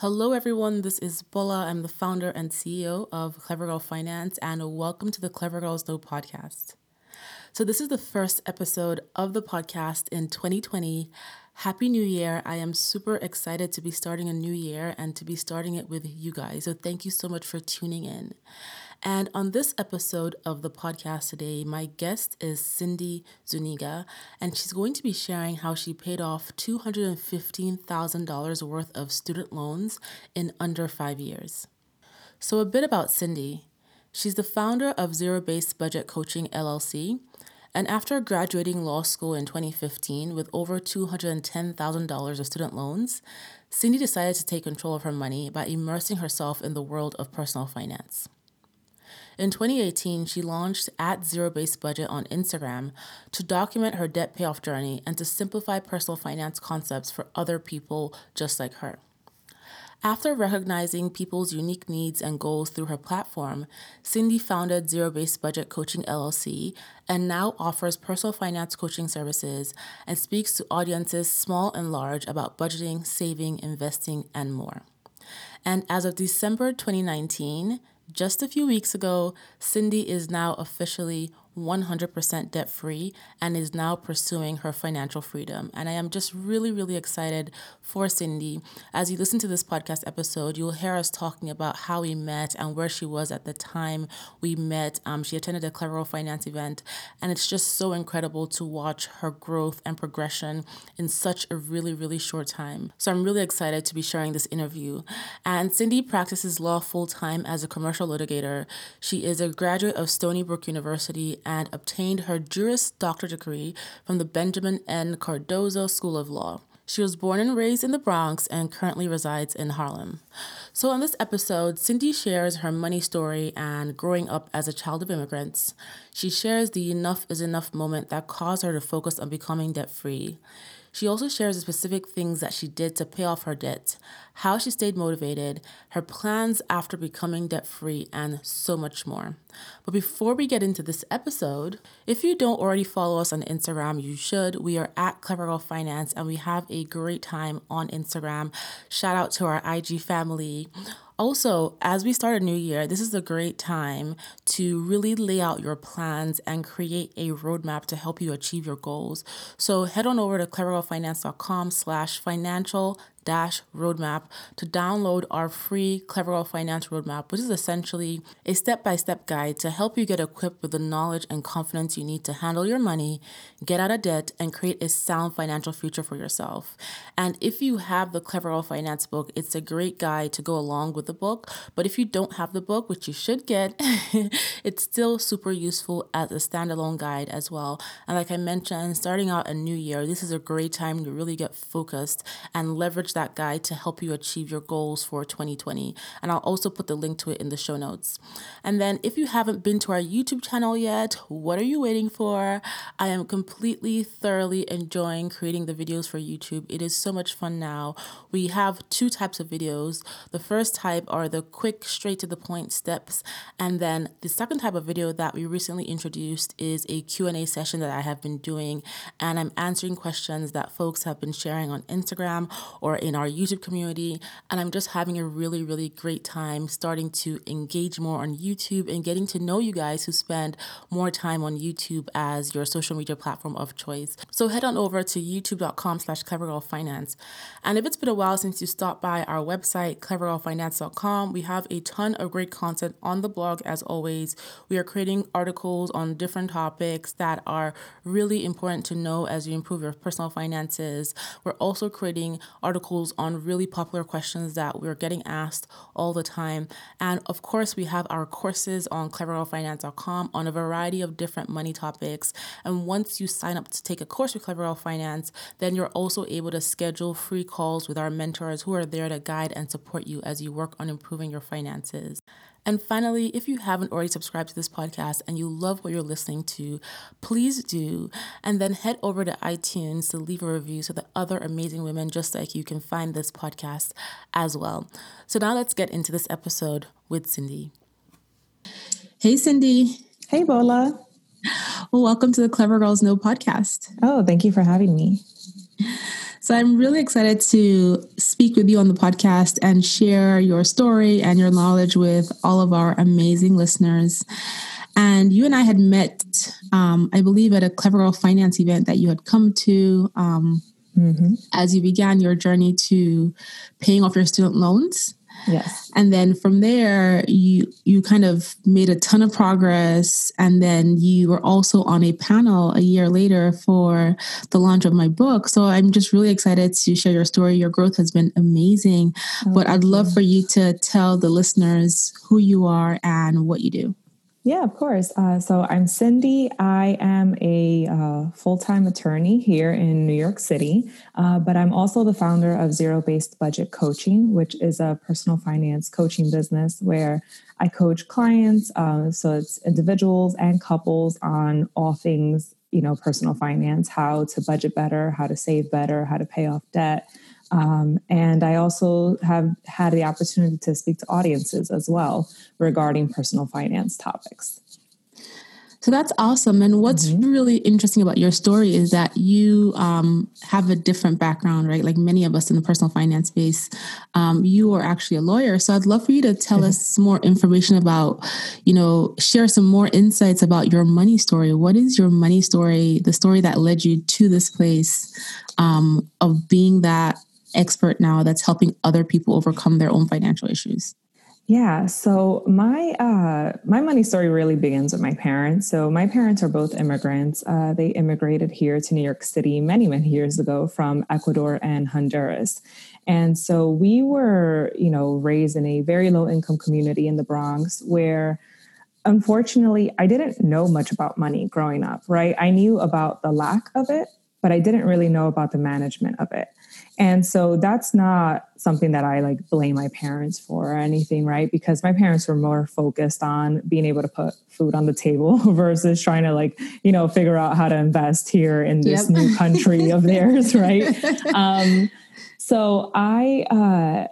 Hello, everyone. This is Bola. I'm the founder and CEO of Clever Girl Finance, and welcome to the Clever Girls Know podcast. So, this is the first episode of the podcast in 2020. Happy New Year. I am super excited to be starting a new year and to be starting it with you guys. So, thank you so much for tuning in. And on this episode of the podcast today, my guest is Cindy Zuniga, and she's going to be sharing how she paid off $215,000 worth of student loans in under five years. So, a bit about Cindy. She's the founder of Zero Based Budget Coaching LLC. And after graduating law school in 2015 with over $210,000 of student loans, Cindy decided to take control of her money by immersing herself in the world of personal finance. In 2018, she launched at Zero Based Budget on Instagram to document her debt payoff journey and to simplify personal finance concepts for other people just like her. After recognizing people's unique needs and goals through her platform, Cindy founded Zero Based Budget Coaching LLC and now offers personal finance coaching services and speaks to audiences small and large about budgeting, saving, investing, and more. And as of December 2019, just a few weeks ago, Cindy is now officially 100% debt free and is now pursuing her financial freedom. And I am just really, really excited for Cindy. As you listen to this podcast episode, you'll hear us talking about how we met and where she was at the time we met. Um, she attended a Clever Finance event, and it's just so incredible to watch her growth and progression in such a really, really short time. So I'm really excited to be sharing this interview. And Cindy practices law full time as a commercial litigator. She is a graduate of Stony Brook University and obtained her Juris Doctor degree from the Benjamin N. Cardozo School of Law. She was born and raised in the Bronx and currently resides in Harlem. So, on this episode, Cindy shares her money story and growing up as a child of immigrants. She shares the enough is enough moment that caused her to focus on becoming debt free. She also shares the specific things that she did to pay off her debt, how she stayed motivated, her plans after becoming debt free, and so much more. But before we get into this episode, if you don't already follow us on Instagram, you should. We are at Clever Girl Finance and we have a great time on Instagram. Shout out to our IG family. Also, as we start a new year, this is a great time to really lay out your plans and create a roadmap to help you achieve your goals. So head on over to clevergirlfinance.com slash financial roadmap to download our free Clever Girl Finance Roadmap, which is essentially a step by step guide to help you get equipped with the knowledge and confidence you need to handle your money, get out of debt, and create a sound financial future for yourself. And if you have the Clever Girl Finance book, it's a great guide to go along with the book. But if you don't have the book, which you should get, it's still super useful as a standalone guide as well. And like I mentioned, starting out a new year, this is a great time to really get focused and leverage that guide to help you achieve your goals for 2020. And I'll also put the link to it in the show notes. And then if you haven't been to our YouTube channel yet, what are you waiting for? I am completely, thoroughly enjoying creating the videos for YouTube. It is so much fun now. We have two types of videos. The first type are the quick, straight to the point steps. And then the second type of video that we recently introduced is a Q&A session that I have been doing and I'm answering questions that folks have been sharing on Instagram or in our YouTube community. And I'm just having a really, really great time starting to engage more on YouTube and getting to know you guys who spend more time on YouTube as your social media platform of choice. So head on over to youtube.com slash clevergirlfinance. And if it's been a while since you stopped by our website, clevergirlfinance.com, we have a ton of great content on the blog as always. We are creating articles on different topics that are really important to know as you improve your personal finances. We're also creating articles on really popular questions that we're getting asked all the time. And of course, we have our courses on clevergirlfinance.com on a variety of different money topics. And once you sign up to take a course with Clever Girl Finance, then you're also able to schedule free calls with our mentors who are there to guide and support you as you work on improving your finances. And finally, if you haven't already subscribed to this podcast and you love what you're listening to, please do. And then head over to iTunes to leave a review so that other amazing women just like you can find this podcast as well. So now let's get into this episode with Cindy. Hey, Cindy. Hey, Bola. Well, welcome to the Clever Girls Know podcast. Oh, thank you for having me. So I'm really excited to speak with you on the podcast and share your story and your knowledge with all of our amazing listeners. And you and I had met, um, I believe, at a Clever Girl Finance event that you had come to um, mm-hmm. as you began your journey to paying off your student loans. Yes. And then from there you you kind of made a ton of progress and then you were also on a panel a year later for the launch of my book. So I'm just really excited to share your story. Your growth has been amazing. Oh, but I'd love for you to tell the listeners who you are and what you do. Yeah, of course. Uh, so I'm Cindy. I am a uh, full time attorney here in New York City, uh, but I'm also the founder of Zero Based Budget Coaching, which is a personal finance coaching business where I coach clients. Uh, so it's individuals and couples on all things, you know, personal finance, how to budget better, how to save better, how to pay off debt. Um, and I also have had the opportunity to speak to audiences as well regarding personal finance topics. So that's awesome. And what's mm-hmm. really interesting about your story is that you um, have a different background, right? Like many of us in the personal finance space, um, you are actually a lawyer. So I'd love for you to tell mm-hmm. us more information about, you know, share some more insights about your money story. What is your money story, the story that led you to this place um, of being that expert now that's helping other people overcome their own financial issues? Yeah, so my uh, my money story really begins with my parents. So my parents are both immigrants. Uh, they immigrated here to New York City many many years ago from Ecuador and Honduras, and so we were you know raised in a very low income community in the Bronx where unfortunately I didn't know much about money growing up. Right, I knew about the lack of it, but I didn't really know about the management of it. And so that's not something that I like blame my parents for or anything, right? Because my parents were more focused on being able to put food on the table versus trying to like, you know, figure out how to invest here in this yep. new country of theirs, right? Um, so I, uh,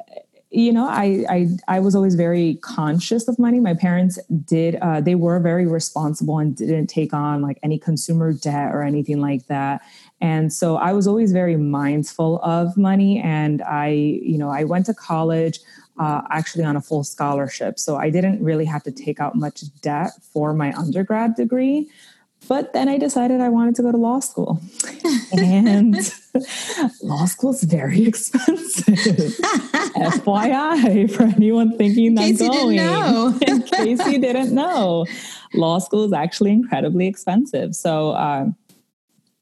you know, I, I I was always very conscious of money. My parents did; uh, they were very responsible and didn't take on like any consumer debt or anything like that. And so I was always very mindful of money. And I, you know, I went to college uh, actually on a full scholarship. So I didn't really have to take out much debt for my undergrad degree. But then I decided I wanted to go to law school. and law school is very expensive. FYI, for anyone thinking that's going. In case you didn't know, law school is actually incredibly expensive. So, uh,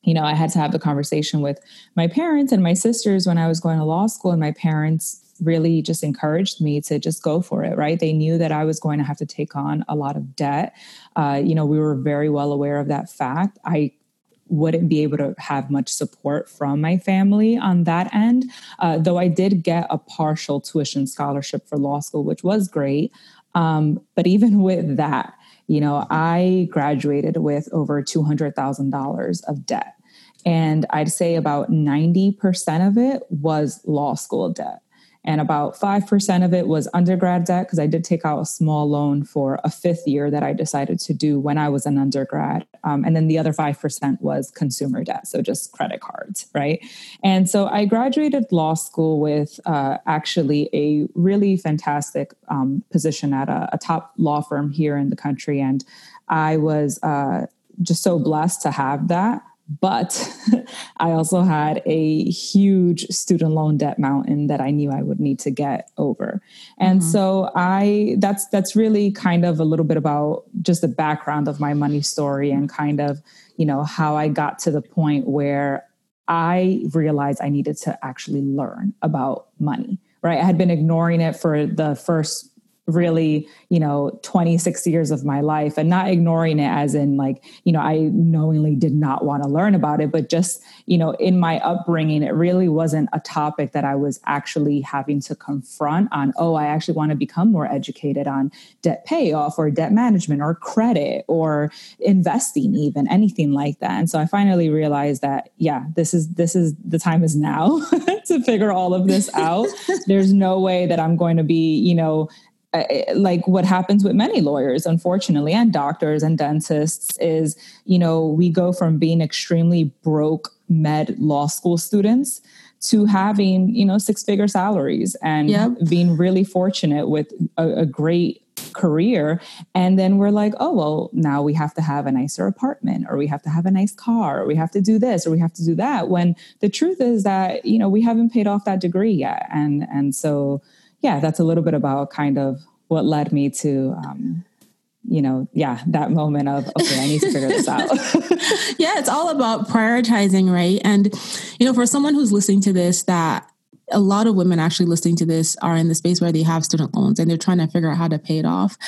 you know, I had to have the conversation with my parents and my sisters when I was going to law school, and my parents really just encouraged me to just go for it, right? They knew that I was going to have to take on a lot of debt. Uh, you know, we were very well aware of that fact. I wouldn't be able to have much support from my family on that end, uh, though I did get a partial tuition scholarship for law school, which was great. Um, but even with that, you know, I graduated with over $200,000 of debt. And I'd say about 90% of it was law school debt and about 5% of it was undergrad debt because I did take out a small loan for a fifth year that I decided to do when I was an undergrad. Um, and then the other 5% was consumer debt, so just credit cards, right? And so I graduated law school with uh, actually a really fantastic um, position at a, a, top law firm here in the country. And I was uh, just so blessed to have that. But I also had a huge student loan debt mountain that I knew I would need to get over. And mm-hmm. so I that's that's really kind of a little bit about just the background of my money story and kind of, you know, how I got to the point where I realized I needed to actually learn about money. Right? I had been ignoring it for the first really you know 26 years of my life and not ignoring it as in like you know i knowingly did not want to learn about it but just you know in my upbringing it really wasn't a topic that i was actually having to confront on oh i actually want to become more educated on debt payoff or debt management or credit or investing even anything like that. And so i finally realized that yeah this is this is the time is now to figure all of this out. There's no way that i'm going to be you know like what happens with many lawyers unfortunately and doctors and dentists is you know we go from being extremely broke med law school students to having, you know, six figure salaries and yep. being really fortunate with a, a great career and then we're like oh well now we have to have a nicer apartment or we have to have a nice car or we have to do this or we have to do that when the truth is that you know we haven't paid off that degree yet and and so yeah that's a little bit about kind of what led me to um, you know, yeah, that moment of, okay, I need to figure this out. yeah, it's all about prioritizing, right? And, you know, for someone who's listening to this that a lot of women actually listening to this are in the space where they have student loans and they're trying to figure out how to pay it off.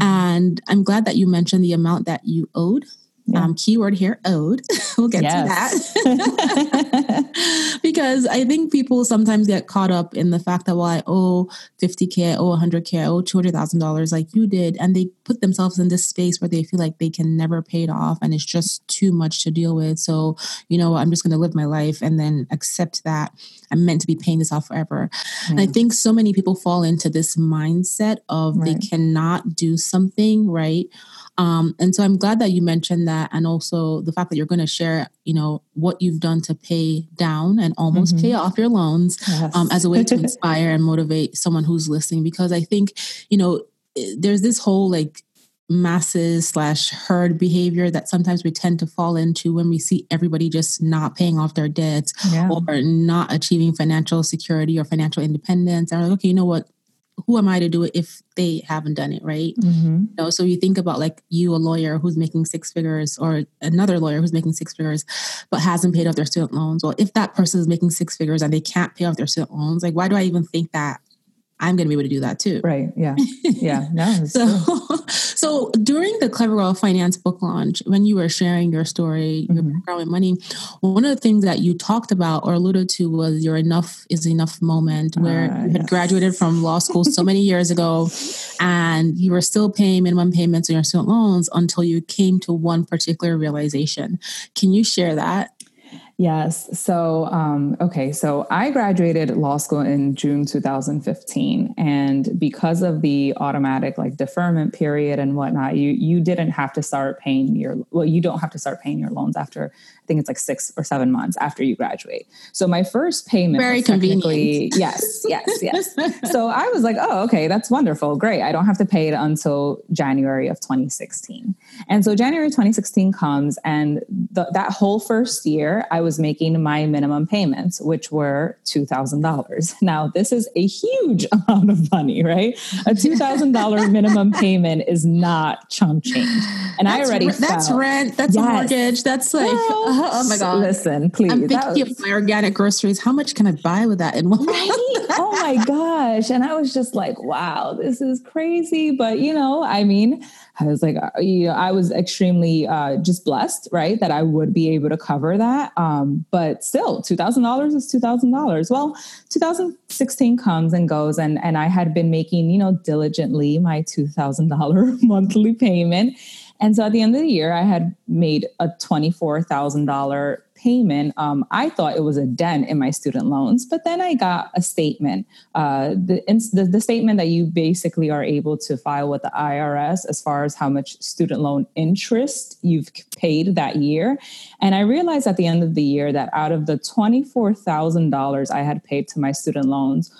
Mm-hmm. And I'm glad that you mentioned the amount that you owed yeah. Um, keyword here, owed. we'll get yes. to that. because I think people sometimes get caught up in the fact that, well, I owe 50K, I owe 100K, I owe $200,000 like you did. And they put themselves in this space where they feel like they can never pay it off and it's just too much to deal with. So, you know, I'm just going to live my life and then accept that I'm meant to be paying this off forever. And I think so many people fall into this mindset of right. they cannot do something, right? Um, and so I'm glad that you mentioned that, and also the fact that you're going to share, you know, what you've done to pay down and almost mm-hmm. pay off your loans yes. um, as a way to inspire and motivate someone who's listening. Because I think, you know, there's this whole like masses slash herd behavior that sometimes we tend to fall into when we see everybody just not paying off their debts yeah. or not achieving financial security or financial independence. And like, okay, you know what? Who am I to do it if they haven't done it, right? Mm-hmm. You know, so you think about like you, a lawyer who's making six figures, or another lawyer who's making six figures, but hasn't paid off their student loans. Well, if that person is making six figures and they can't pay off their student loans, like why do I even think that I'm going to be able to do that too. Right. Yeah. Yeah. No. so, so during the Clever Girl Finance book launch, when you were sharing your story, mm-hmm. your background with money, one of the things that you talked about or alluded to was your enough is enough moment where uh, you had yes. graduated from law school so many years ago and you were still paying minimum payments on your student loans until you came to one particular realization. Can you share that? Yes. So, um, okay. So I graduated law school in June 2015, and because of the automatic like deferment period and whatnot, you you didn't have to start paying your well, you don't have to start paying your loans after I think it's like six or seven months after you graduate. So my first payment very convenient. Yes, yes, yes. so I was like, oh, okay, that's wonderful, great. I don't have to pay it until January of 2016. And so January 2016 comes, and the, that whole first year, I was making my minimum payments, which were $2,000. Now, this is a huge amount of money, right? A $2,000 minimum payment is not chump change. And that's I already re- That's rent, that's yes. a mortgage, that's like, well, uh, oh my God. Listen, please. I'm thinking was... of my organic groceries. How much can I buy with that in one right? oh my gosh. And I was just like, wow, this is crazy. But, you know, I mean, I was like, uh, you know, I was extremely uh, just blessed, right, that I would be able to cover that. Um, but still, two thousand dollars is two thousand dollars. Well, 2016 comes and goes, and and I had been making, you know, diligently my two thousand dollar monthly payment. And so at the end of the year, I had made a $24,000 payment, um, I thought it was a dent in my student loans. But then I got a statement, uh, the, the, the statement that you basically are able to file with the IRS as far as how much student loan interest you've paid that year. And I realized at the end of the year that out of the $24,000 I had paid to my student loans,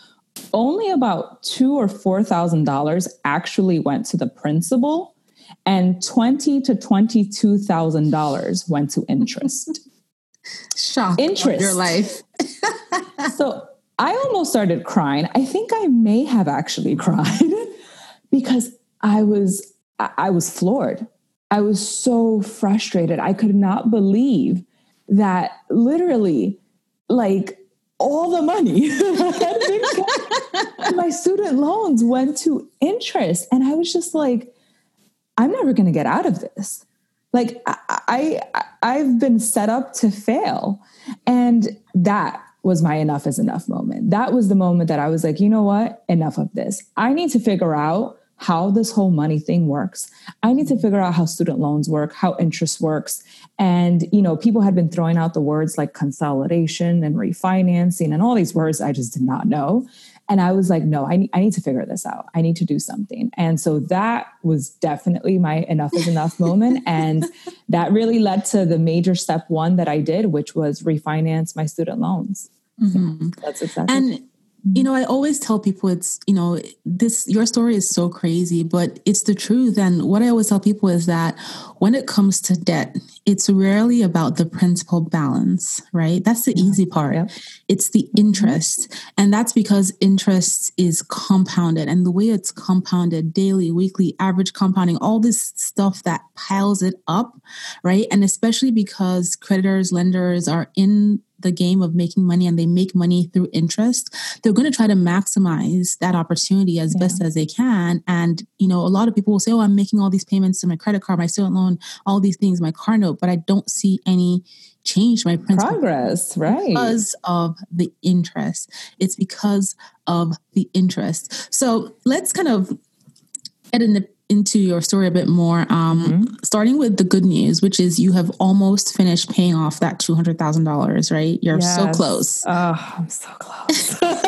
only about two or four thousand dollars actually went to the principal and twenty to twenty-two thousand dollars went to interest. shock interest your life. so I almost started crying. I think I may have actually cried because I was I was floored. I was so frustrated. I could not believe that literally like all the money my student loans went to interest and I was just like I'm never going to get out of this like I, I i've been set up to fail. And that was my enough is enough moment. That was the moment that i was like you know what? Enough of this. I need to figure out how this whole money thing works. I need to figure out how student loans work how interest works. And you know people had been throwing out the words like consolidation and refinancing and all these words i just did not know and I was like, no, I need, I need to figure this out. I need to do something. And so that was definitely my enough is enough moment. And that really led to the major step one that I did, which was refinance my student loans. Mm-hmm. That's exactly. And you know, I always tell people it's, you know, this, your story is so crazy, but it's the truth. And what I always tell people is that when it comes to debt, it's rarely about the principal balance, right? That's the yeah. easy part. It's the mm-hmm. interest. And that's because interest is compounded. And the way it's compounded daily, weekly, average compounding, all this stuff that piles it up, right? And especially because creditors, lenders are in the game of making money and they make money through interest, they're going to try to maximize that opportunity as yeah. best as they can. And, you know, a lot of people will say, oh, I'm making all these payments to my credit card, my student loan, all these things, my car note, but I don't see any change my progress right because of the interest it's because of the interest so let's kind of get in the into your story a bit more, um, mm-hmm. starting with the good news, which is you have almost finished paying off that two hundred thousand dollars. Right, you're yes. so close. Oh, I'm so close.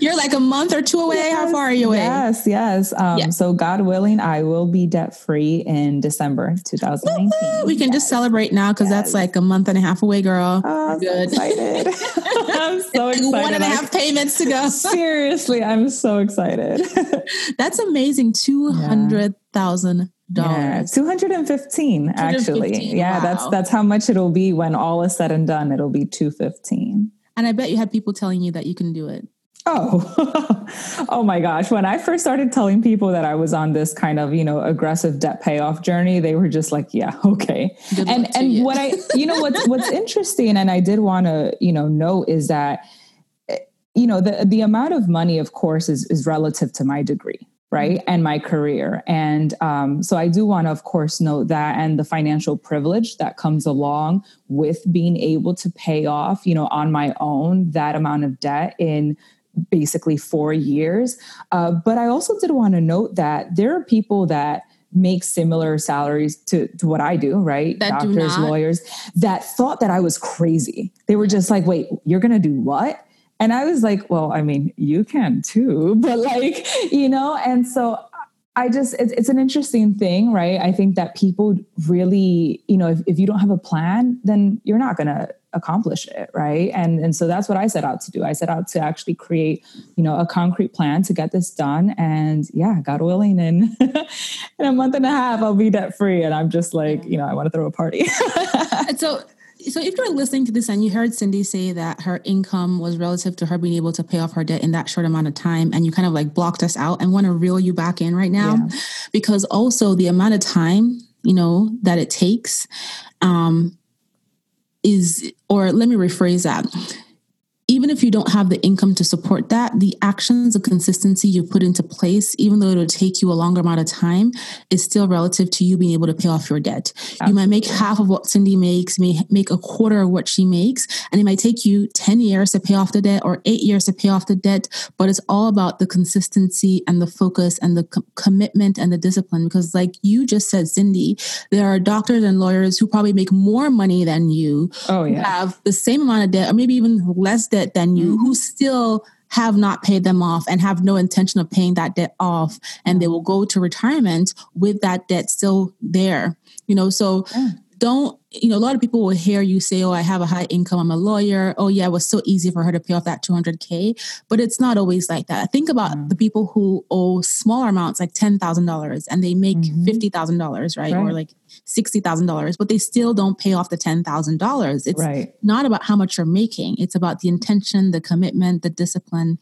you're like a month or two away. Yes, How far are you away? Yes, yes. Um, yeah. So God willing, I will be debt free in December 2019. We can yes. just celebrate now because that's like a month and a half away, girl. Oh, I'm good. So excited. I'm so excited. One and a half payments to go. Seriously, I'm so excited. that's amazing. Two hundred thousand dollars. Two hundred and fifteen, actually. Yeah, wow. that's that's how much it'll be when all is said and done. It'll be two fifteen. And I bet you had people telling you that you can do it. Oh, oh my gosh. When I first started telling people that I was on this kind of, you know, aggressive debt payoff journey, they were just like, yeah, okay. Good and and you. what I, you know, what's what's interesting and I did want to, you know, note is that eh, you know, the the amount of money of course is is relative to my degree, right mm-hmm. and my career and um, so i do want to of course note that and the financial privilege that comes along with being able to pay off you know on my own that amount of debt in basically four years uh, but i also did want to note that there are people that make similar salaries to, to what I do, right? That Doctors, lawyers that thought that I was crazy. They were just like, wait, you're going to do what? And I was like, well, I mean, you can too, but like, you know, and so I just, it's, it's an interesting thing, right? I think that people really, you know, if, if you don't have a plan, then you're not going to accomplish it right? And and so that's what i set out to do. I set out to actually create you know a concrete plan to get this done. And yeah god willing in in a month and a half i'll be debt free and i'm just like you know i want to throw a party. So so if you're listening to this and you heard Cindy say that her income was relative to her being able to pay off her debt in that short amount of time, and you kind of like blocked us out and want to reel you back in right now, yeah. because also the amount of time you know that it takes um, is, or let me rephrase that even if you don't have the income to support that, the actions, the consistency you put into place, even though it'll take you a longer amount of time, is still relative to you being able to pay off your debt. Absolutely. You might make half of what Cindy makes, may make a quarter of what she makes, and it might take you 10 years to pay off the debt or eight years to pay off the debt, but it's all about the consistency and the focus and the co- commitment and the discipline. Because, like you just said, Cindy, there are doctors and lawyers who probably make more money than you, oh, yeah. have the same amount of debt, or maybe even less debt debt than you mm-hmm. who still have not paid them off and have no intention of paying that debt off and they will go to retirement with that debt still there you know so yeah. don't you know a lot of people will hear you say oh i have a high income i'm a lawyer oh yeah it was so easy for her to pay off that 200k but it's not always like that think about mm-hmm. the people who owe smaller amounts like $10000 and they make mm-hmm. $50000 right? right or like $60,000, but they still don't pay off the $10,000. It's right. not about how much you're making. It's about the intention, the commitment, the discipline,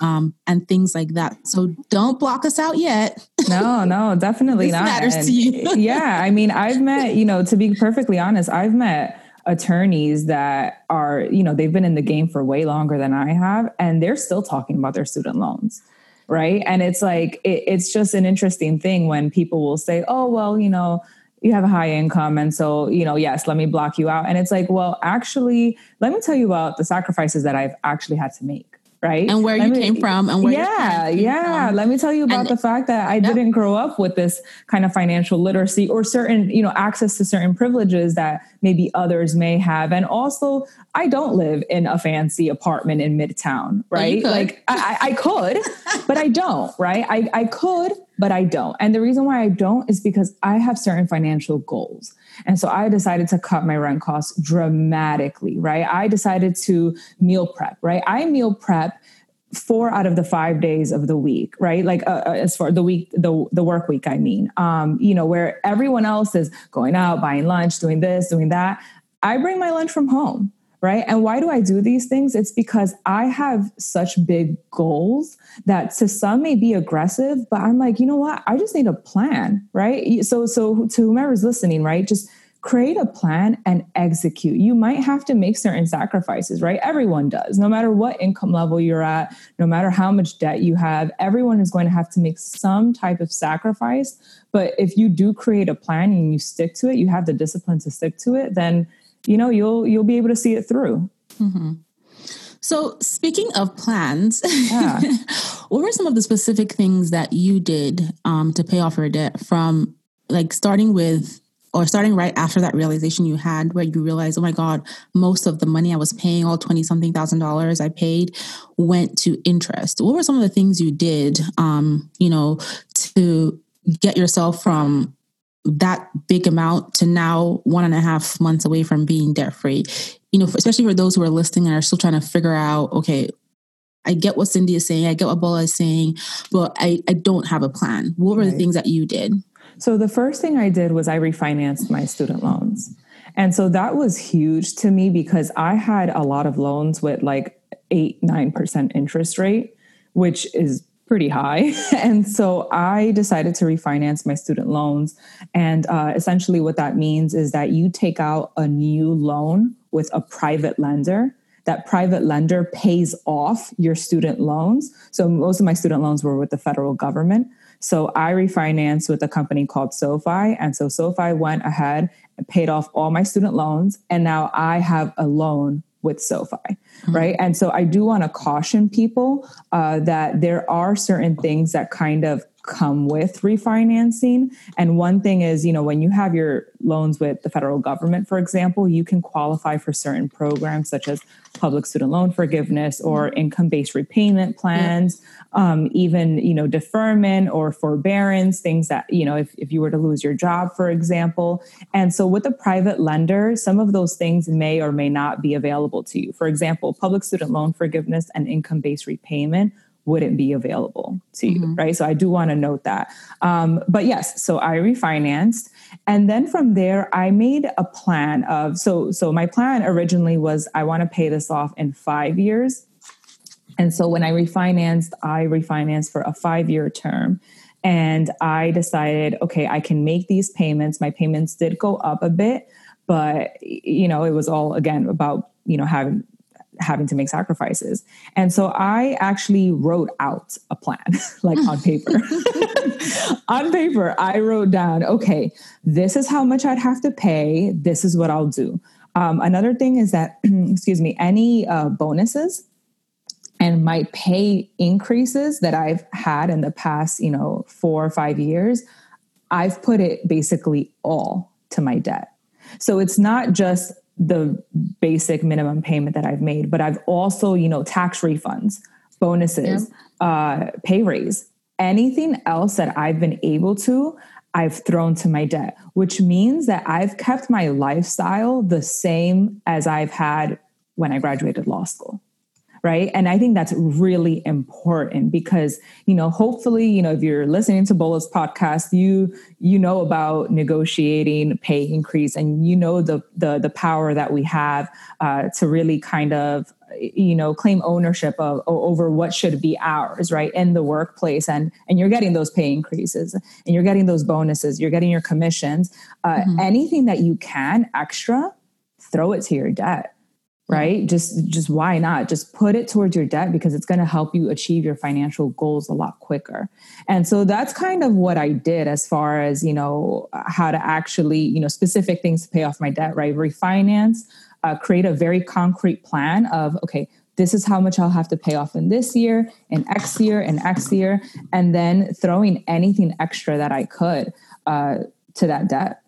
um, and things like that. So don't block us out yet. No, no, definitely not. matters and to you. yeah. I mean, I've met, you know, to be perfectly honest, I've met attorneys that are, you know, they've been in the game for way longer than I have, and they're still talking about their student loans right? And it's like it, it's just an interesting thing when people will say oh well you know you have a high income and so you know yes let me block you out. And it's like well actually let me tell you about the sacrifices that i've actually had to make right? And where let you me, came from and where yeah yeah. from. let me tell you about and, the fact that i yep. didn't grow up with this kind of financial literacy or certain you know access to certain privileges that maybe others may have. And also i don't live in a fancy apartment in midtown right? like I, I could but i don't right? I, I could but I don't. And the reason why I don't is because I have certain financial goals. And so I decided to cut my rent costs dramatically, right? I decided to meal prep, right? I meal prep four out of the five days of the week right like uh, uh, as far the week the the work week i mean um you know where everyone else is going out buying lunch doing this doing that i bring my lunch from home right and why do i do these things it's because i have such big goals that to some may be aggressive but i'm like you know what i just need a plan right so so to whomever's listening right just create a plan and execute. You might have to make certain sacrifices, right? Everyone does, no matter what income level you're at, no matter how much debt you have, everyone is going to have to make some type of sacrifice. But if you do create a plan and you stick to it, you have the discipline to stick to it, then you know you'll you'll be able to see it through. Mm-hmm. So, speaking of plans, yeah. what were some of the specific things that you did um, to pay off your debt from like starting with or starting right after that realization you had where you realized oh my God, most of the money I was paying, all 20 something thousand dollars I paid, went to interest. What were some of the things you did, um, you know, to get yourself from that big amount to now one and a half months away from being debt free? You know, especially for those who are listening and are still trying to figure out, okay, I get what Cindy is saying, I get what Bola is saying, but I, I don't have a plan. What were right. the things that you did? So the first thing I did was I refinanced my student loans. And so that was huge to me because I had a lot of loans with like eight, 9% interest rate, which is pretty high. And so I decided to refinance my student loans. And uh, essentially, what that means is that you take out a new loan with a private lender. That private lender pays off your student loans. So, most of my student loans were with the federal government. So I refinanced with a company called SoFi. And so SoFi went ahead and paid off all my student loans. And now I have a loan with SoFi, mm-hmm. right? And so I do want to caution people uh, that there are certain things that kind of come with refinancing. And one thing is, you know, when you have your loans with the federal government, for example, you can qualify for certain programs such as public student loan forgiveness or mm-hmm. income-based repayment plans, yeah. um, even, you know, deferment or forbearance, things that, you know, if, if you were to lose your job, for example. And so with a private lender, some of those things may or may not be available to you. For example, public student loan forgiveness and income-based repayment wouldn't be available to you, mm-hmm. right? So I do want to note that. Um, but yes, so I refinanced, and then from there I made a plan of so so my plan originally was I want to pay this off in five years, and so when I refinanced, I refinanced for a five year term. And I decided, okay, I can make these payments. My payments did go up a bit, but you know, it was all again about you know having having to make sacrifices. And so I actually wrote out a plan, like on paper. on paper, I wrote down, okay, this is how much I'd have to pay. This is what I'll do. Um, another thing is that, excuse me, any uh, bonuses and my pay increases that I've had in the past, you know, four or five years, I've put it basically all to my debt. So it's not just the basic minimum payment that I've made, but I've also, you know, tax refunds, bonuses, yeah. uh, pay raise, anything else that I've been able to, I've thrown to my debt, which means that I've kept my lifestyle the same as I've had when I graduated law school right? And i think that's really important because you know hopefully you know if you're listening to bola's podcast you you know about negotiating pay increase and you know the the, the power that we have uh, to really kind of you know claim ownership of over what should be ours right in the workplace. And and you're getting those pay increases and you're getting those bonuses. You're getting your commissions. Uh, mm-hmm. anything that you can extra throw it to your debt right? Just just why not? Just put it towards your debt because it's going to help you achieve your financial goals a lot quicker. And so that's kind of what i did as far as you know how to actually you know specific things to pay off my debt right? Refinance uh, create a very concrete plan of okay this is how much I'll have to pay off in this year, in X year, in X year, and then throwing anything extra that I could uh, to that debt.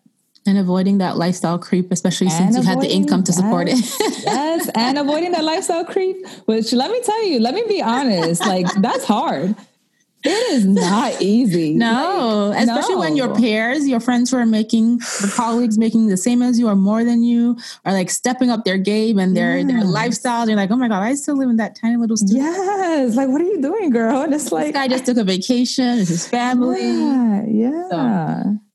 And avoiding that lifestyle creep, especially and since you had the income to support it. yes, and avoiding that lifestyle creep, which let me tell you, let me be honest, like that's hard. It is not easy. no, like, especially no. when your peers, your friends who are making, your colleagues making the same as you or more than you, are like stepping up their game and their yes. their lifestyles. You're like, oh my god, I still live in that tiny little studio. Yes, like what are you doing, girl? And it's like this guy just took a vacation. It's his family. Yeah, yeah. So,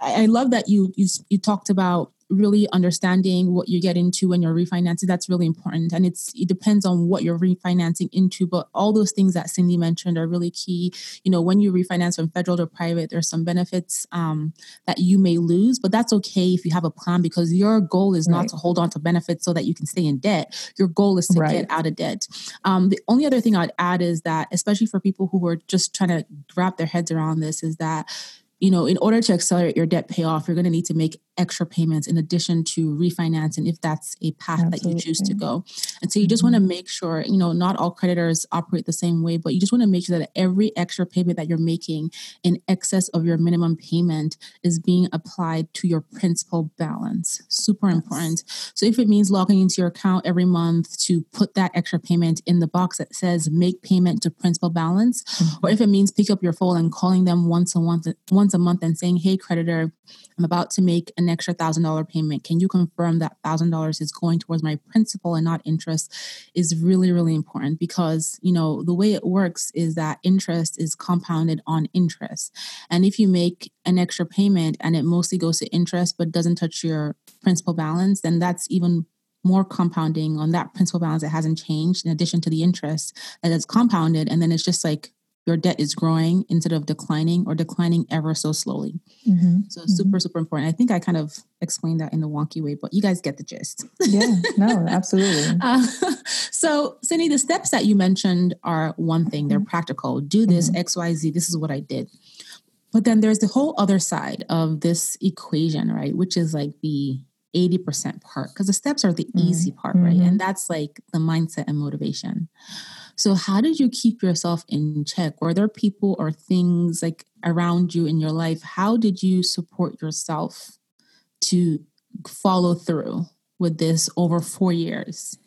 I, I love that you you you talked about really understanding what you get into when you're refinancing that's really important and it's it depends on what you're refinancing into but all those things that cindy mentioned are really key you know when you refinance from federal to private there's some benefits um, that you may lose but that's okay if you have a plan because your goal is right. not to hold on to benefits so that you can stay in debt your goal is to right. get out of debt um, the only other thing i'd add is that especially for people who are just trying to wrap their heads around this is that you know, in order to accelerate your debt payoff, you're going to need to make extra payments in addition to refinancing if that's a path Absolutely. that you choose to go. And so you just mm-hmm. want to make sure, you know, not all creditors operate the same way, but you just want to make sure that every extra payment that you're making in excess of your minimum payment is being applied to your principal balance. Super yes. important. So if it means logging into your account every month to put that extra payment in the box that says make payment to principal balance, mm-hmm. or if it means pick up your phone and calling them once a month once a month and saying, "Hey creditor, I'm about to make an extra thousand dollar payment. Can you confirm that thousand dollars is going towards my principal and not interest? Is really, really important because, you know, the way it works is that interest is compounded on interest. And if you make an extra payment and it mostly goes to interest but doesn't touch your principal balance, then that's even more compounding on that principal balance that hasn't changed in addition to the interest that is compounded. And then it's just like your debt is growing instead of declining or declining ever so slowly. Mm-hmm. So mm-hmm. super, super important. I think I kind of explained that in a wonky way, but you guys get the gist. yeah, no, absolutely. Uh, so, Cindy, the steps that you mentioned are one thing, they're mm-hmm. practical. Do this, mm-hmm. XYZ, this is what I did. But then there's the whole other side of this equation, right? Which is like the 80% part, because the steps are the easy part, right? Mm-hmm. And that's like the mindset and motivation. So, how did you keep yourself in check? Were there people or things like around you in your life? How did you support yourself to follow through with this over four years?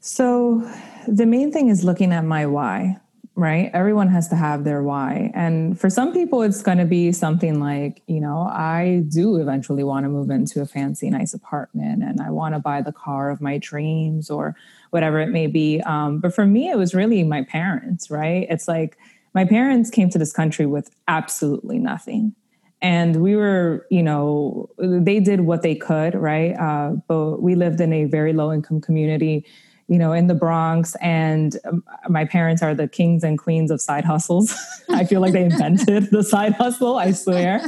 So, the main thing is looking at my why right? Everyone has to have their why. And for some people, it's going to be something like, you know, I do eventually want to move into a fancy, nice apartment and I want to buy the car of my dreams or whatever it may be. Um, but for me, it was really my parents, right? It's like my parents came to this country with absolutely nothing. And we were, you know, they did what they could, right? Uh, but we lived in a very low income community you know, in the Bronx. And um, my parents are the kings and queens of side hustles. I feel like they invented the side hustle, I swear.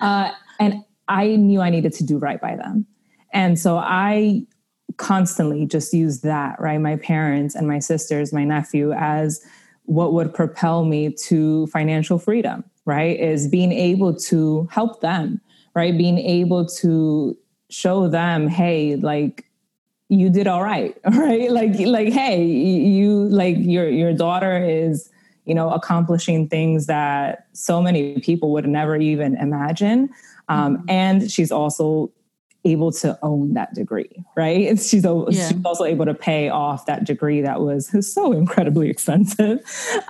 Uh, and I knew I needed to do right by them. And so I constantly just used that, right? My parents and my sisters, my nephew, as what would propel me to financial freedom, right? Is being able to help them, right? Being able to show them, hey, like, you did all right right like like hey you like your your daughter is you know accomplishing things that so many people would never even imagine um, mm-hmm. and she's also able to own that degree right? She's, yeah. she's also able to pay off that degree that was so incredibly expensive.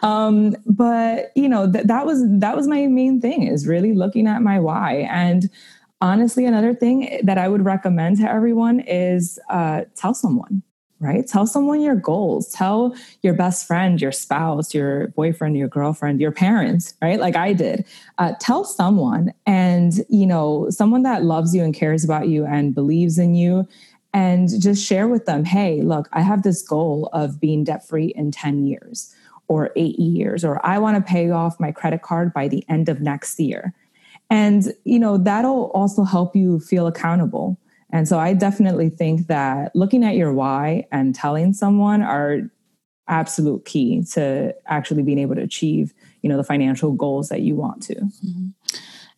Um, but you know th- that was that was my main thing is really looking at my why. And honestly, another thing that I would recommend to everyone is uh, tell someone, right? Tell someone your goals. Tell your best friend, your spouse, your boyfriend, your girlfriend, your parents, right? Like I did. Uh, tell someone, and you know, someone that loves you and cares about you and believes in you. And just share with them, hey, look, I have this goal of being debt free in 10 years or eight years, or I want to pay off my credit card by the end of next year and, you know, that'll also help you feel accountable. And so I definitely think that looking at your why and telling someone are absolute key to actually being able to achieve, you know, the financial goals that you want to. Mm-hmm.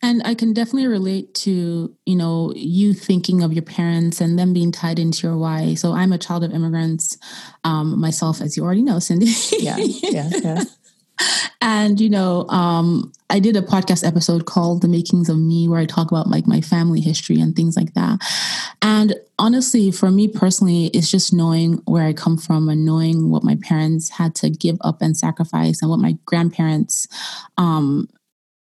And I can definitely relate to, you know, you thinking of your parents and them being tied into your why. So I'm a child of immigrants um, myself, as you already know, Cindy. yeah, yeah, yeah. and you know, um, I did a podcast episode called "The Makings of Me," where I talk about like my family history and things like that. And honestly, for me personally, it's just knowing where I come from and knowing what my parents had to give up and sacrifice, and what my grandparents um,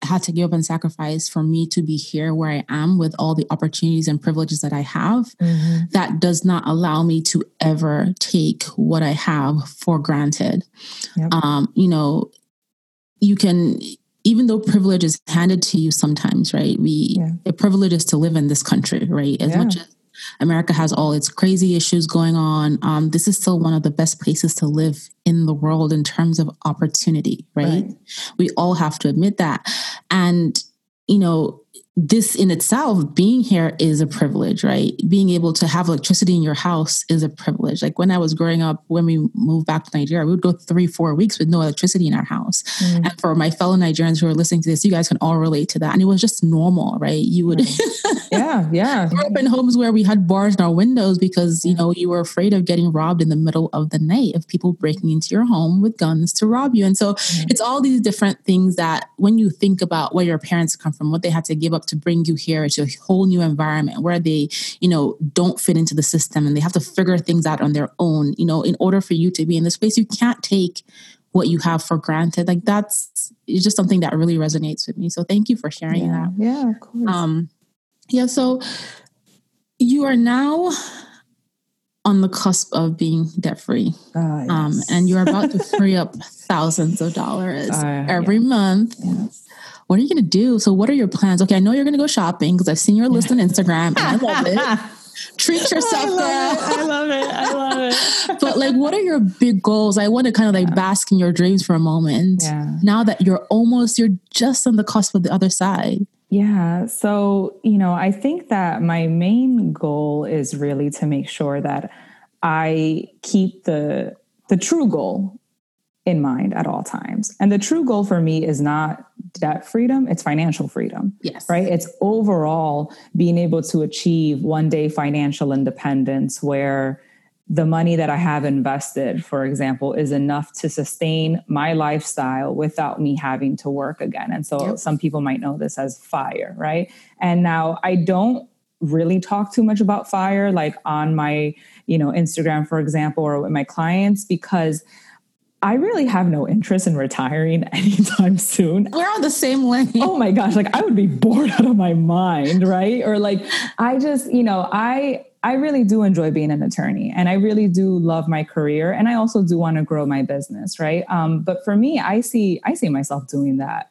had to give up and sacrifice for me to be here where I am with all the opportunities and privileges that I have, mm-hmm. that does not allow me to ever take what I have for granted. Yep. Um, you know, you can even though privilege is handed to you sometimes, right? We yeah. the privilege is to live in this country, right? As yeah. much as America has all its crazy issues going on, um, this is still one of the best places to live in the world in terms of opportunity, right? right? We all have to admit that. And, you know, this in itself, being here is a privilege, right? Being able to have electricity in your house is a privilege. Like when I was growing up, when we moved back to Nigeria, we would go three, four weeks with no electricity in our house. Mm. And for my fellow Nigerians who are listening to this, you guys can all relate to that. And it was just normal, right? You would, yeah, yeah. grew up in homes where we had bars in our windows because you know you were afraid of getting robbed in the middle of the night of people breaking into your home with guns to rob you. And so mm. it's all these different things that when you think about where your parents come from, what they had to give up to bring you here to a whole new environment where they, you know, don't fit into the system and they have to figure things out on their own. You know, in order for you to be in this place, you can't take what you have for granted. Like that's just something that really resonates with me. So thank you for sharing yeah, that. Yeah, of course. Um, yeah. So you are now on the cusp of being debt free. Uh, yes. um, and you're about to free up thousands of dollars uh, every yeah. month. Yes what are you going to do? So, what are your plans? Okay, I know you're going to go shopping because I've seen your list on Instagram and I love it. Treat oh, yourself, I love girl. It. I love it. I love it. but like, what are your big goals? I want to kind of like yeah. bask in your dreams for a moment. Yeah. Now that you're almost, you're just on the cusp of the other side. Yeah. So, you know, I think that my main goal is really to make sure that I keep the the true goal in mind at all times. And the true goal for me is not debt freedom, it's financial freedom. Yes. Right? It's overall being able to achieve one day financial independence where the money that I have invested, for example, is enough to sustain my lifestyle without me having to work again. And so yep. some people might know this as fire, right? And now I don't really talk too much about fire like on my, you know, Instagram for example or with my clients because I really have no interest in retiring anytime soon. We're on the same lane. Oh my gosh, like I would be bored out of my mind, right? Or like I just, you know, I I really do enjoy being an attorney and I really do love my career and I also do want to grow my business, right? Um, but for me, I see I see myself doing that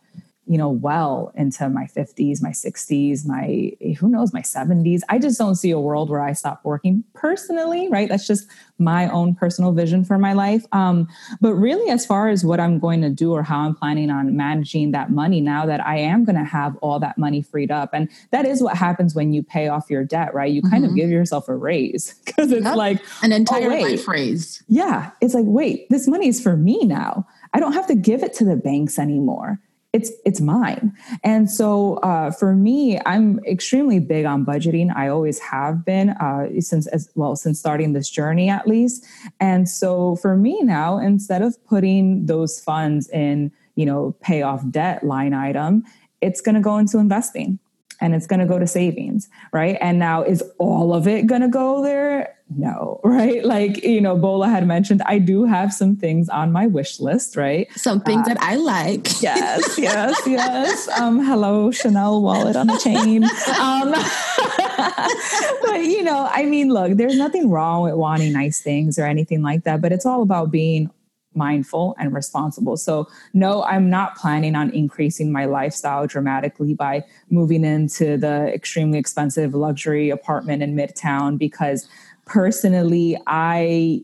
you know, well into my 50s, my 60s, my who knows, my 70s. I just don't see a world where I stop working personally, right? That's just my own personal vision for my life. Um, but really, as far as what I'm going to do or how I'm planning on managing that money now that I am going to have all that money freed up. And that is what happens when you pay off your debt, right? You kind mm-hmm. of give yourself a raise because it's yep. like an entire oh, life raise. Yeah. It's like, wait, this money is for me now. I don't have to give it to the banks anymore it's it's mine. And so uh, for me i'm extremely big on budgeting. I always have been uh, since as well since starting this journey at least. And so for me now instead of putting those funds in you know pay off debt line item it's going to go into investing and it's going to go to savings right? And now is all of it going to go there no, right? Like, you know, Bola had mentioned, I do have some things on my wish list, right? Some things uh, that I like. Yes, yes, yes. Um, hello, Chanel wallet on the chain. Um, but, you know, I mean, look, there's nothing wrong with wanting nice things or anything like that, but it's all about being mindful and responsible. So, no, I'm not planning on increasing my lifestyle dramatically by moving into the extremely expensive luxury apartment in Midtown because personally, I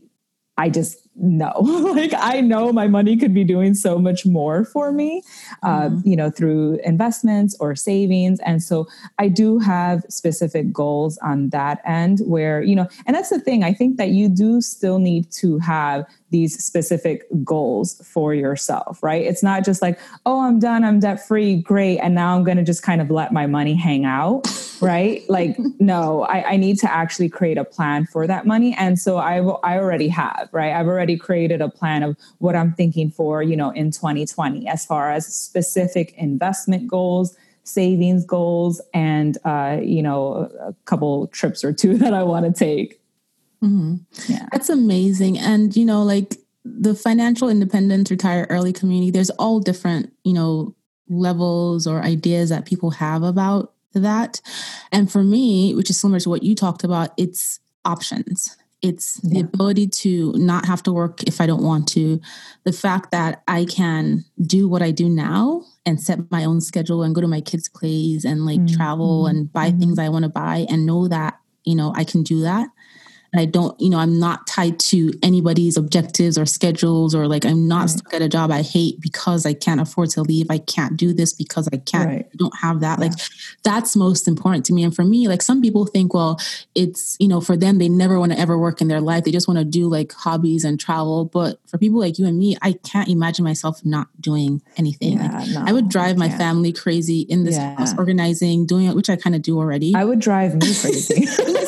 I just know, like I know my money could be doing so much more for me, uh, mm-hmm. you know, through investments or savings. And so I do have specific goals on that end where, you know, and that's the thing. I think that you do still need to have these specific goals for yourself, right? It's not just like, oh, I'm done, I'm debt free, great. And now I'm going to just kind of let my money hang out, right? like, no, I, I, need to actually create a plan for that money. And so I, I already have, right? I've already created a plan of what I'm thinking for, you know, in 2020 as far as specific investment goals savings goals and uh, you know a couple trips or two that i want to take mm-hmm. yeah that's amazing and you know like the financial independence retire early community there's all different you know levels or ideas that people have about that and for me which is similar to what you talked about it's options it's yeah. the ability to not have to work if I don't want to. The fact that I can do what I do now and set my own schedule and go to my kids' plays and like mm-hmm. travel and buy mm-hmm. things I want to buy and know that, you know, I can do that I don't, you know, I'm not tied to anybody's objectives or schedules or like I'm not right. stuck at a job I hate because I can't afford to leave. I can't do this because I can't, right. I don't have that. Yeah. Like that's most important to me. And for me, like some people think, well, it's, you know, for them, they never want to ever work in their life. They just want to do like hobbies and travel. But for people like you and me, I can't imagine myself not doing anything. Yeah, like, no, I would drive my family crazy in this yeah. house, organizing, doing it, which I kind of do already. I would drive me crazy.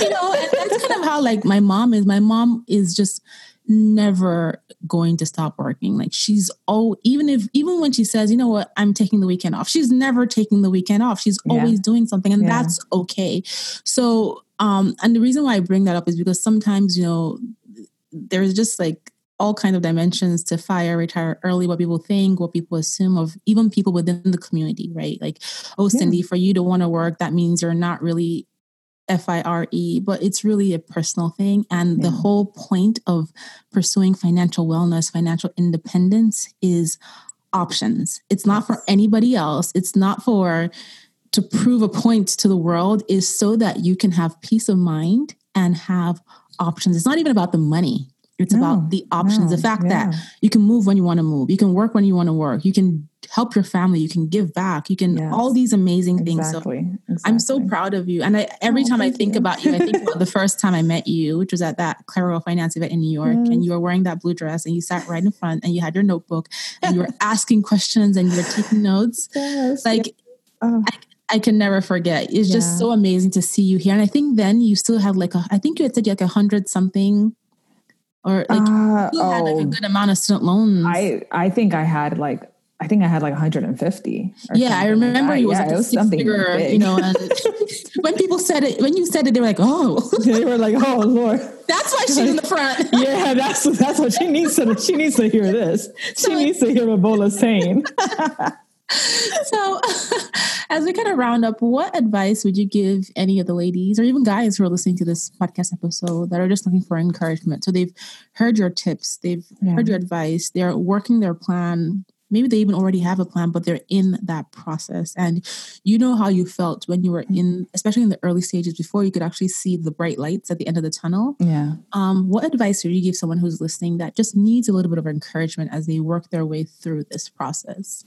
you know, and that's kind of how like my mom is. My mom is just never going to stop working. Like she's oh, even if even when she says, you know what, I'm taking the weekend off, she's never taking the weekend off. She's yeah. always doing something, and yeah. that's okay. So, um, and the reason why I bring that up is because sometimes you know there's just like all kind of dimensions to fire retire early what people think what people assume of even people within the community right like oh cindy yeah. for you to want to work that means you're not really F I R E, but it's really a personal thing. And yeah. the whole point of pursuing financial wellness, financial independence is options. It's not for anybody else. It's not for to prove a point to the world, is so that you can have peace of mind and have options. It's not even about the money. It's no, about the options. No, the fact yeah. that you can move when you want to move, you can work when you want to work, you can help your family, you can give back, you can yes. all these amazing things. Exactly. So exactly. I'm so proud of you. And I, every oh, time I think you. about you, I think about the first time I met you, which was at that Clever Girl Finance event in New York, yes. and you were wearing that blue dress, and you sat right in front, and you had your notebook, and you were asking questions, and you were taking notes. Yes. Like. Oh. I, I can never forget. It's yeah. just so amazing to see you here. And I think then you still had like a, I think you had said like a hundred something or like uh, you had like a oh. good amount of student loans. I I think I had like I think I had like 150. Yeah, I remember like it was yeah, like it was something figure, you know. And when people said it, when you said it, they were like, "Oh," they were like, "Oh Lord." That's why she's in the front. yeah, that's that's what she needs to. She needs to hear this. She so needs to hear what Bola's saying. So, as we kind of round up, what advice would you give any of the ladies or even guys who are listening to this podcast episode that are just looking for encouragement? So, they've heard your tips, they've yeah. heard your advice, they're working their plan. Maybe they even already have a plan, but they're in that process. And you know how you felt when you were in, especially in the early stages before you could actually see the bright lights at the end of the tunnel. Yeah. Um, what advice would you give someone who's listening that just needs a little bit of encouragement as they work their way through this process?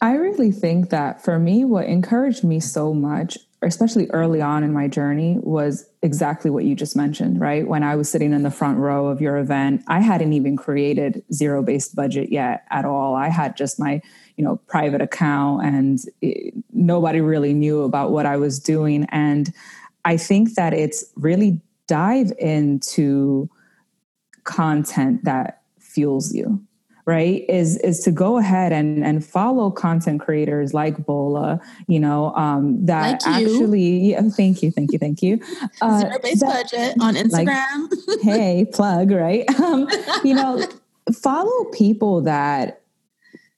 I really think that for me, what encouraged me so much, especially early on in my journey, was exactly what you just mentioned, right? When I was sitting in the front row of your event, I hadn't even created zero based budget yet at all. I had just my you know private account and it, nobody really knew about what i was doing and i think that it's really dive into content that fuels you right is is to go ahead and and follow content creators like bola you know um that like actually yeah thank you thank you thank you. Uh, zero based budget on instagram. like, hey plug right? Um you know follow people that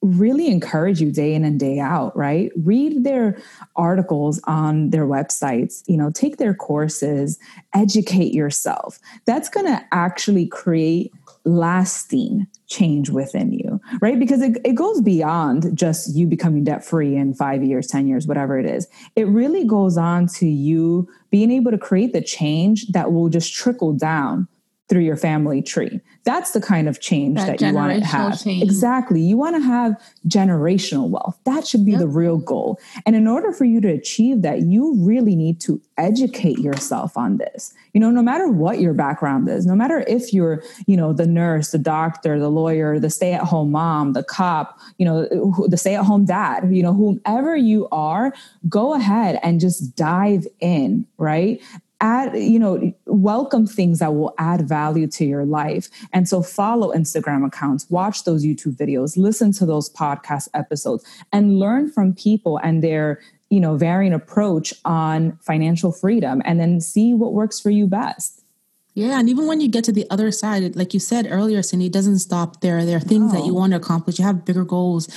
really encourage you day in and day out right? Read their articles on their websites you know take their courses educate yourself. That's going to actually create lasting change within you, right? Because it, it goes beyond just you becoming debt free in five years, 10 years, whatever it is. It really goes on to you being able to create the change that will just trickle down through your family tree. That's the kind of change that, that you want to have. Change. Exactly. You want to have generational wealth. That should be yep. the real goal. And in order for you to achieve that, you really need to educate yourself on this. You know, no matter what your background is, no matter if you're, you know, the nurse, the doctor, the lawyer, the stay-at-home mom, the cop, you know, the stay-at-home dad, you know, whomever you are, go ahead and just dive in, right? At, you know welcome things that will add value to your life. And so follow instagram accounts watch those youtube videos listen to those podcast episodes and learn from people and their you know varying approach on financial freedom and then see what works for you best yeah, and even when you get to the other side, like you said earlier, Cindy, it doesn't stop there. There are things no. that you want to accomplish. You have bigger goals,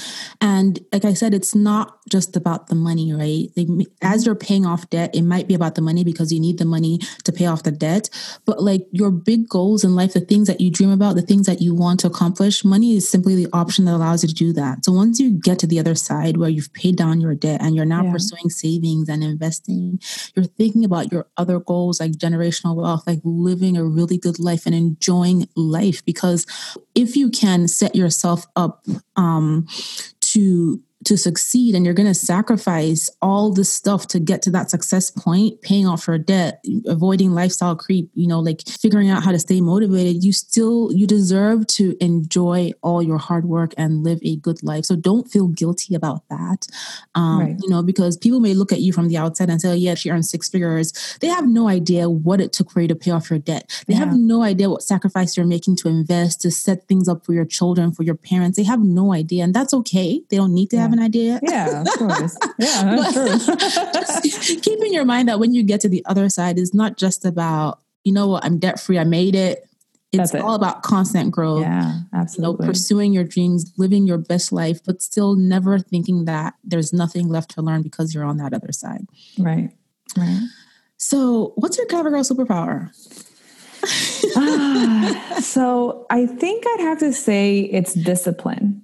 and like I said, it's not just about the money, right? As mm-hmm. you're paying off debt, it might be about the money because you need the money to pay off the debt. But like your big goals in life, the things that you dream about, the things that you want to accomplish, money is simply the option that allows you to do that. So once you get to the other side where you've paid down your debt and you're now yeah. pursuing savings and investing, you're thinking about your other goals like generational wealth, like living a really good life and enjoying life because if you can set yourself up um, to to succeed and you're going to sacrifice all this stuff to get to that success point paying off your debt avoiding lifestyle creep you know like figuring out how to stay motivated you still you deserve to enjoy all your hard work and live a good life so don't feel guilty about that um, right. you know because people may look at you from the outside and say oh yeah she earns six figures they have no idea what it took for you to pay off your debt they yeah. have no idea what sacrifice you're making to invest to set things up for your children for your parents they have no idea and that's okay they don't need to yeah. have have an idea. Yeah, of course. Yeah, that's true. just keep in your mind that when you get to the other side, it's not just about, you know what, I'm debt free, I made it. It's all about constant growth. Yeah, absolutely. You know, pursuing your dreams, living your best life, but still never thinking that there's nothing left to learn because you're on that other side. Right. Right. So, what's your clever girl superpower? ah, so, I think I'd have to say it's discipline.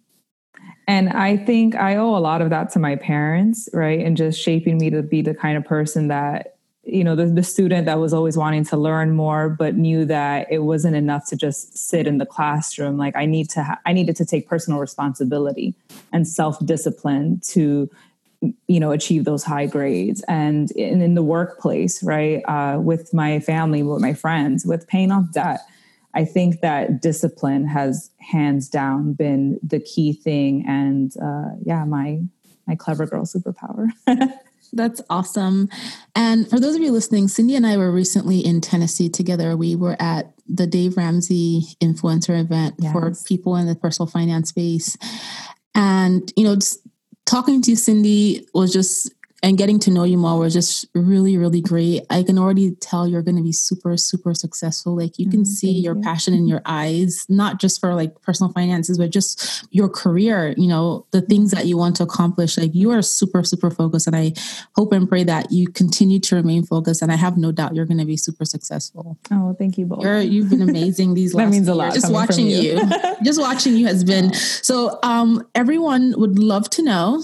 And I think I owe a lot of that to my parents, right? And just shaping me to be the kind of person that, you know, the, the student that was always wanting to learn more, but knew that it wasn't enough to just sit in the classroom. Like I need to, ha- I needed to take personal responsibility and self discipline to, you know, achieve those high grades. And in, in the workplace, right, uh, with my family, with my friends, with paying off debt I think that discipline has hands down been the key thing, and uh, yeah, my my clever girl superpower. That's awesome. And for those of you listening, Cindy and I were recently in Tennessee together. We were at the Dave Ramsey influencer event yes. for people in the personal finance space. And, you know, just talking to Cindy was just and getting to know you more was just really, really great. I can already tell you're going to be super, super successful. Like you can mm, see your you. passion in your eyes, not just for like personal finances, but just your career, you know, the things that you want to accomplish. Like you are super, super focused. And I hope and pray that you continue to remain focused. And I have no doubt you're going to be super successful. Oh, thank you both. you have been amazing these last That means a lot. Just watching you. you. just watching you has been. So um, everyone would love to know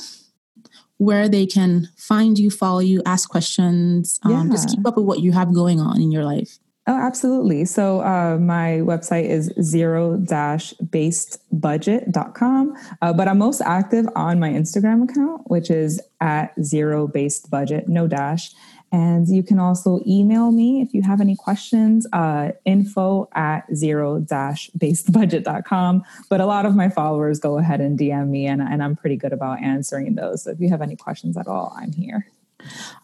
where they can find you, follow you, ask questions, um, yeah. just keep up with what you have going on in your life. Oh, absolutely. So uh, my website is zero-basedbudget.com, uh, but I'm most active on my Instagram account, which is at zero based budget, no dash. And you can also email me if you have any questions, uh, info at zero dash basedbudget.com. But a lot of my followers go ahead and DM me, and, and I'm pretty good about answering those. So if you have any questions at all, I'm here.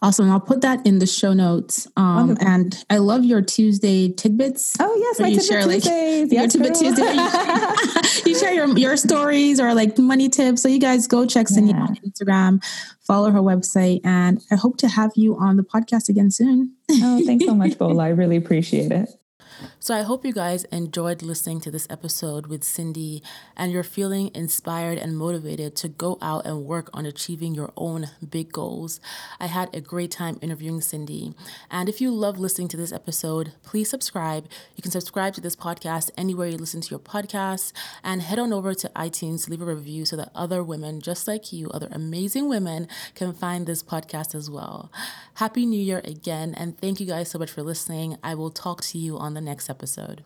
Awesome. I'll put that in the show notes. Um, and I love your Tuesday tidbits. Oh yes, my you share like Tuesdays. your tidbit Tuesday. you share your your stories or like money tips. So you guys go check Cindy yeah. on Instagram, follow her website, and I hope to have you on the podcast again soon. oh, thanks so much, Bola. I really appreciate it. So I hope you guys enjoyed listening to this episode with Cindy and you're feeling inspired and motivated to go out and work on achieving your own big goals. I had a great time interviewing Cindy. And if you love listening to this episode, please subscribe. You can subscribe to this podcast anywhere you listen to your podcasts and head on over to iTunes leave a review so that other women just like you, other amazing women, can find this podcast as well. Happy New Year again and thank you guys so much for listening. I will talk to you on the next episode.